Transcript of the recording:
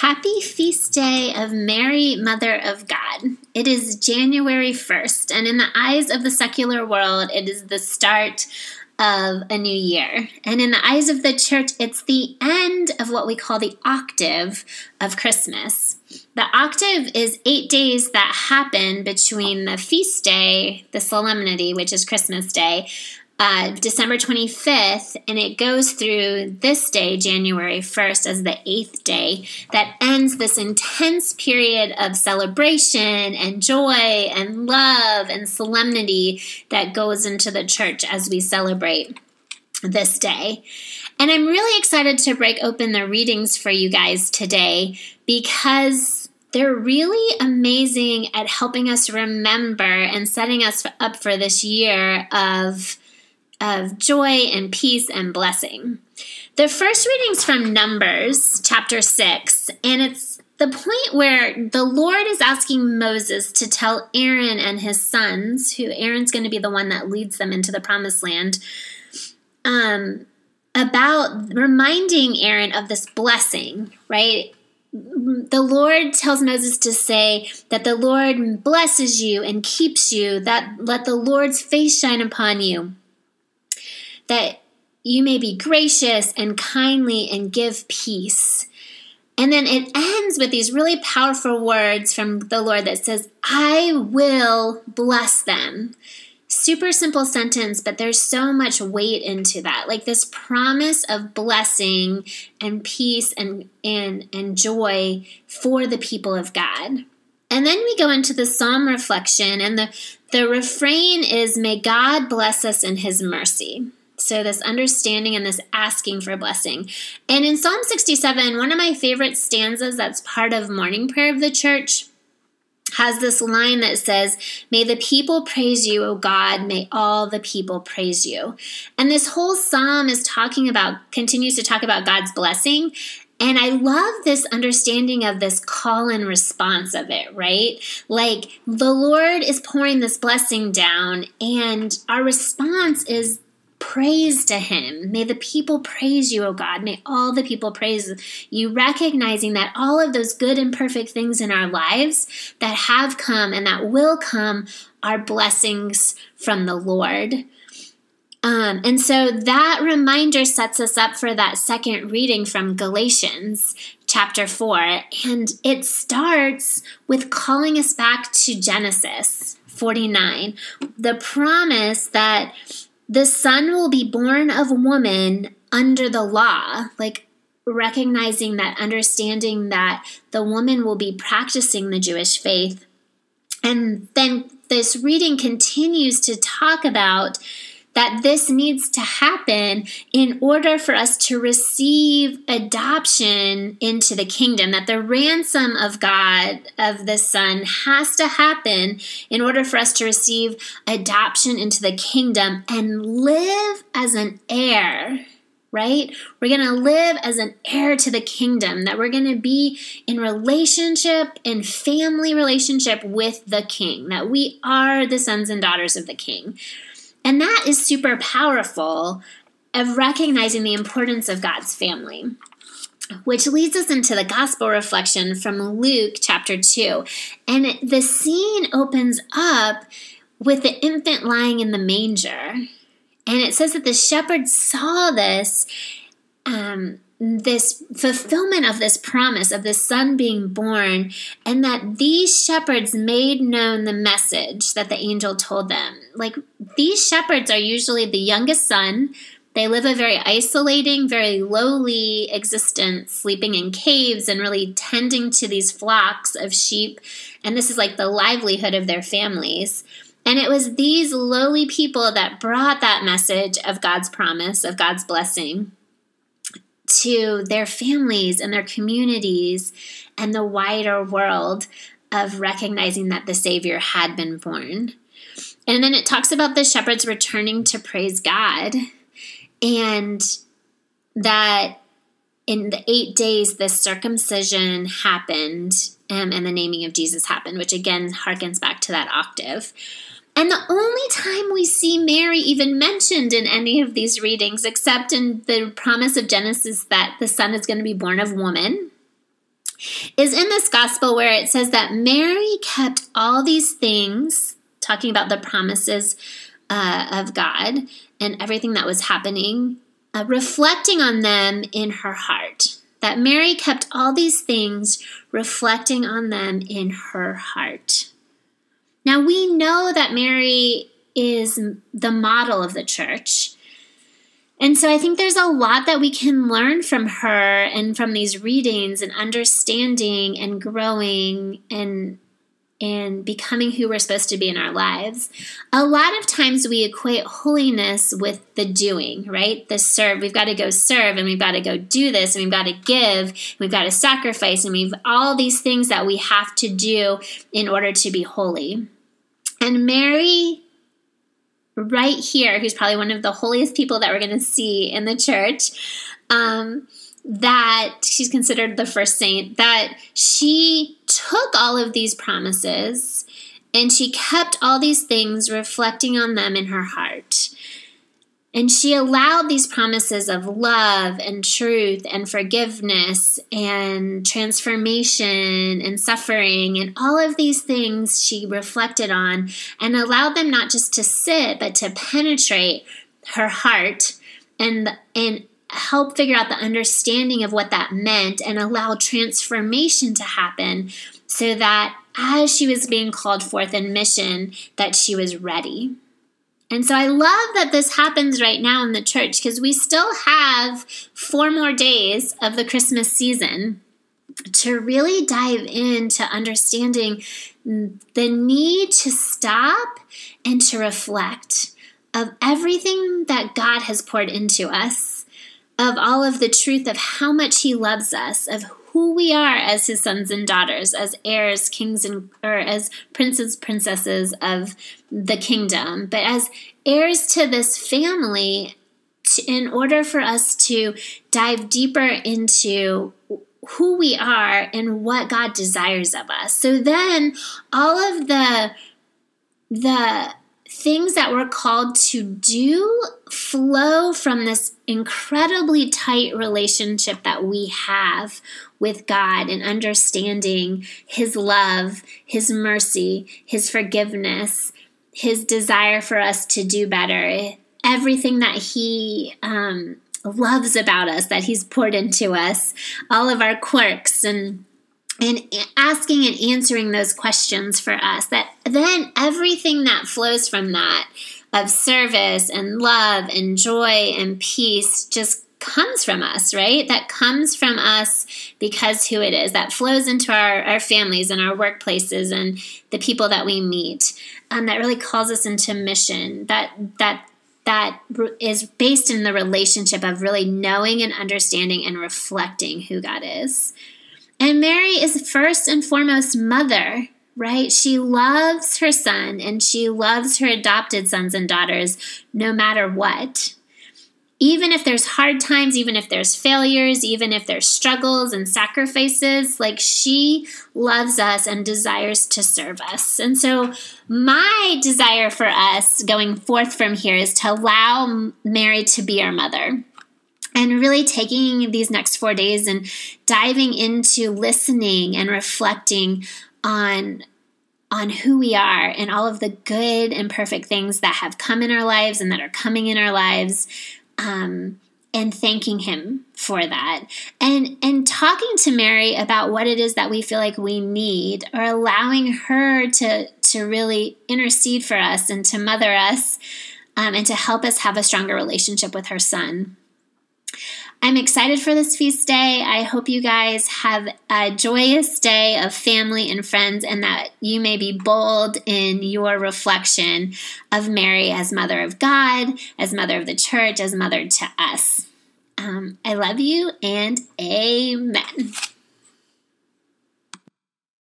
Happy feast day of Mary, Mother of God. It is January 1st, and in the eyes of the secular world, it is the start of a new year. And in the eyes of the church, it's the end of what we call the octave of Christmas. The octave is eight days that happen between the feast day, the solemnity, which is Christmas Day, uh, December 25th, and it goes through this day, January 1st, as the eighth day that ends this intense period of celebration and joy and love and solemnity that goes into the church as we celebrate this day. And I'm really excited to break open the readings for you guys today because they're really amazing at helping us remember and setting us up for this year of of joy and peace and blessing. The first reading's from Numbers chapter 6, and it's the point where the Lord is asking Moses to tell Aaron and his sons, who Aaron's going to be the one that leads them into the promised land, um, about reminding Aaron of this blessing, right? the Lord tells Moses to say that the Lord blesses you and keeps you, that let the Lord's face shine upon you that you may be gracious and kindly and give peace. And then it ends with these really powerful words from the Lord that says, I will bless them. Super simple sentence, but there's so much weight into that. Like this promise of blessing and peace and, and, and joy for the people of God. And then we go into the psalm reflection, and the, the refrain is, May God bless us in his mercy. So, this understanding and this asking for blessing. And in Psalm 67, one of my favorite stanzas that's part of morning prayer of the church has this line that says, May the people praise you, O God, may all the people praise you. And this whole psalm is talking about, continues to talk about God's blessing. And I love this understanding of this call and response of it, right? Like the Lord is pouring this blessing down, and our response is praise to him. May the people praise you, O God. May all the people praise you, recognizing that all of those good and perfect things in our lives that have come and that will come are blessings from the Lord. Um, and so that reminder sets us up for that second reading from Galatians chapter 4. And it starts with calling us back to Genesis 49, the promise that the son will be born of woman under the law, like recognizing that, understanding that the woman will be practicing the Jewish faith. And then this reading continues to talk about that this needs to happen in order for us to receive adoption into the kingdom, that the ransom of God, of the Son, has to happen in order for us to receive adoption into the kingdom and live as an heir right? We're going to live as an heir to the kingdom, that we're going to be in relationship, in family relationship with the king, that we are the sons and daughters of the king. And that is super powerful of recognizing the importance of God's family. Which leads us into the gospel reflection from Luke chapter 2. And the scene opens up with the infant lying in the manger. And it says that the shepherds saw this um, this fulfillment of this promise of the son being born, and that these shepherds made known the message that the angel told them. Like these shepherds are usually the youngest son. They live a very isolating, very lowly existence, sleeping in caves and really tending to these flocks of sheep. And this is like the livelihood of their families. And it was these lowly people that brought that message of God's promise, of God's blessing to their families and their communities and the wider world of recognizing that the Savior had been born. And then it talks about the shepherds returning to praise God and that in the eight days the circumcision happened um, and the naming of Jesus happened, which again harkens back to that octave. And the only time we see Mary even mentioned in any of these readings, except in the promise of Genesis that the son is going to be born of woman, is in this gospel where it says that Mary kept all these things, talking about the promises uh, of God and everything that was happening, uh, reflecting on them in her heart. That Mary kept all these things, reflecting on them in her heart. Now we know that Mary is the model of the church. And so I think there's a lot that we can learn from her and from these readings and understanding and growing and and becoming who we're supposed to be in our lives. A lot of times we equate holiness with the doing, right? The serve. We've got to go serve and we've got to go do this and we've got to give, we've got to sacrifice and we've all these things that we have to do in order to be holy. And Mary right here, who's probably one of the holiest people that we're going to see in the church, um, that she's considered the first saint, that she took all of these promises and she kept all these things, reflecting on them in her heart. And she allowed these promises of love and truth and forgiveness and transformation and suffering and all of these things she reflected on and allowed them not just to sit, but to penetrate her heart and, and help figure out the understanding of what that meant and allow transformation to happen so that as she was being called forth in mission that she was ready and so I love that this happens right now in the church because we still have four more days of the Christmas season to really dive into understanding the need to stop and to reflect of everything that God has poured into us, of all of the truth of how much He loves us, of who we are as his sons and daughters, as heirs, kings, and or as princes, princesses of the kingdom, but as heirs to this family. In order for us to dive deeper into who we are and what God desires of us. So then all of the the things that we're called to do flow from this incredibly tight relationship that we have with God and understanding His love, His mercy, His forgiveness, His desire for us to do better, everything that He um, loves about us, that He's poured into us, all of our quirks and and asking and answering those questions for us that then everything that flows from that of service and love and joy and peace just comes from us, right? That comes from us because who it is, that flows into our, our families and our workplaces and the people that we meet. Um, that really calls us into mission. That that that is based in the relationship of really knowing and understanding and reflecting who God is. And Mary is first and foremost mother, right? She loves her son and she loves her adopted sons and daughters no matter what. Even if there's hard times, even if there's failures, even if there's struggles and sacrifices, like she loves us and desires to serve us. And so, my desire for us going forth from here is to allow Mary to be our mother and really taking these next four days and diving into listening and reflecting on on who we are and all of the good and perfect things that have come in our lives and that are coming in our lives um, and thanking him for that. And and talking to mary about what it is that we feel like we need or allowing her to to really intercede for us and to mother us um, and to help us have a stronger relationship with her son I'm excited for this feast day. I hope you guys have a joyous day of family and friends and that you may be bold in your reflection of Mary as Mother of God, as Mother of the Church, as Mother to us. Um, I love you and amen.